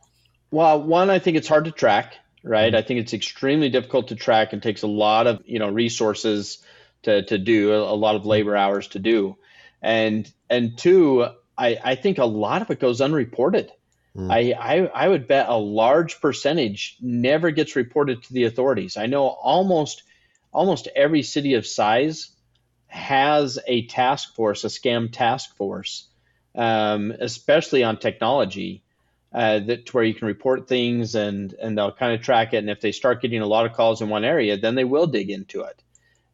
Well, one, I think it's hard to track, right? Mm-hmm. I think it's extremely difficult to track and takes a lot of you know resources to to do, a lot of labor hours to do, and and two, I I think a lot of it goes unreported. Mm. I, I I would bet a large percentage never gets reported to the authorities. I know almost almost every city of size has a task force, a scam task force, um, especially on technology, uh, that where you can report things and and they'll kind of track it. And if they start getting a lot of calls in one area, then they will dig into it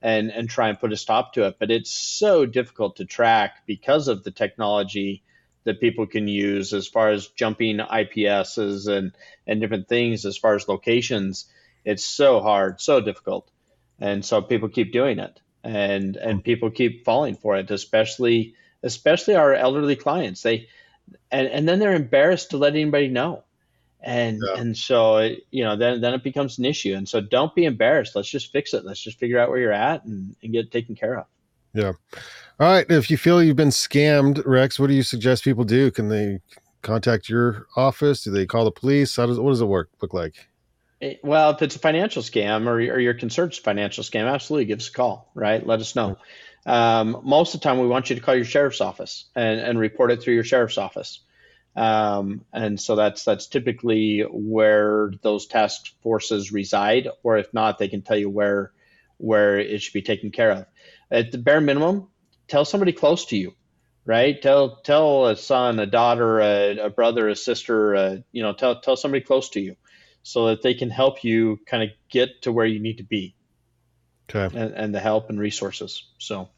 and and try and put a stop to it. But it's so difficult to track because of the technology that people can use as far as jumping IPSs and and different things as far as locations. It's so hard, so difficult, and so people keep doing it, and and people keep falling for it, especially especially our elderly clients. They and and then they're embarrassed to let anybody know, and yeah. and so you know then then it becomes an issue. And so don't be embarrassed. Let's just fix it. Let's just figure out where you're at and, and get it taken care of. Yeah. All right. If you feel you've been scammed, Rex, what do you suggest people do? Can they contact your office? Do they call the police? How does what does it work look like? Eh, well, if it's a financial scam or, or you're concerned it's a financial scam, absolutely give us a call, right? Let us know. Um, most of the time, we want you to call your sheriff's office and, and report it through your sheriff's office. Um, and so that's that's typically where those task forces reside, or if not, they can tell you where where it should be taken care of. At the bare minimum, tell somebody close to you, right? Tell tell a son, a daughter, a, a brother, a sister, a, you know, tell tell somebody close to you, so that they can help you kind of get to where you need to be. Okay. And, and the help and resources. So.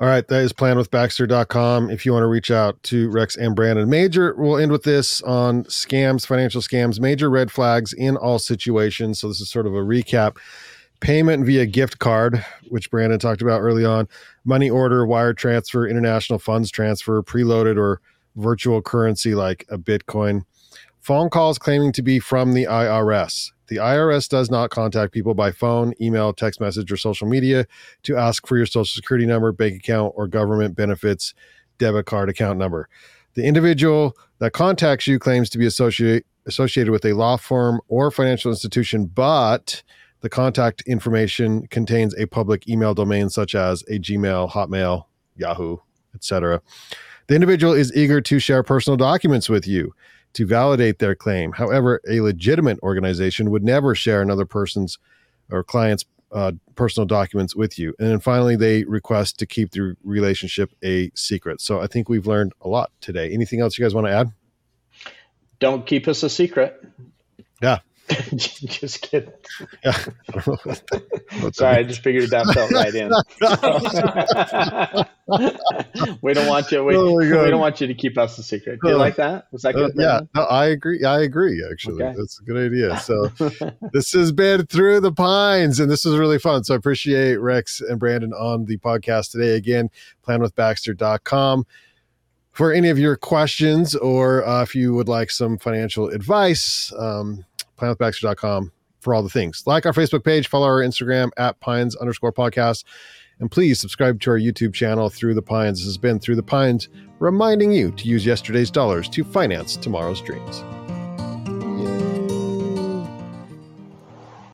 All right, that is planwithbaxter.com. If you want to reach out to Rex and Brandon, major, we'll end with this on scams, financial scams, major red flags in all situations. So, this is sort of a recap payment via gift card, which Brandon talked about early on, money order, wire transfer, international funds transfer, preloaded or virtual currency like a Bitcoin, phone calls claiming to be from the IRS. The IRS does not contact people by phone, email, text message, or social media to ask for your social security number, bank account, or government benefits debit card account number. The individual that contacts you claims to be associate, associated with a law firm or financial institution, but the contact information contains a public email domain such as a Gmail, Hotmail, Yahoo, etc. The individual is eager to share personal documents with you to validate their claim. However, a legitimate organization would never share another person's or client's uh, personal documents with you. And then finally, they request to keep the relationship a secret. So I think we've learned a lot today. Anything else you guys want to add? Don't keep us a secret. Yeah, just kidding. Sorry, I just figured that felt right in. we don't want you. We, oh we, don't want you to keep us a secret. Do you like that? Was that good? Uh, yeah, no, I agree. I agree. Actually, okay. that's a good idea. So this has been through the pines, and this is really fun. So I appreciate Rex and Brandon on the podcast today. Again, planwithbaxter.com for any of your questions or uh, if you would like some financial advice. Um, planwithbaxter.com for all the things. Like our Facebook page, follow our Instagram at pines underscore podcast, and please subscribe to our YouTube channel, Through the Pines. This has been Through the Pines, reminding you to use yesterday's dollars to finance tomorrow's dreams.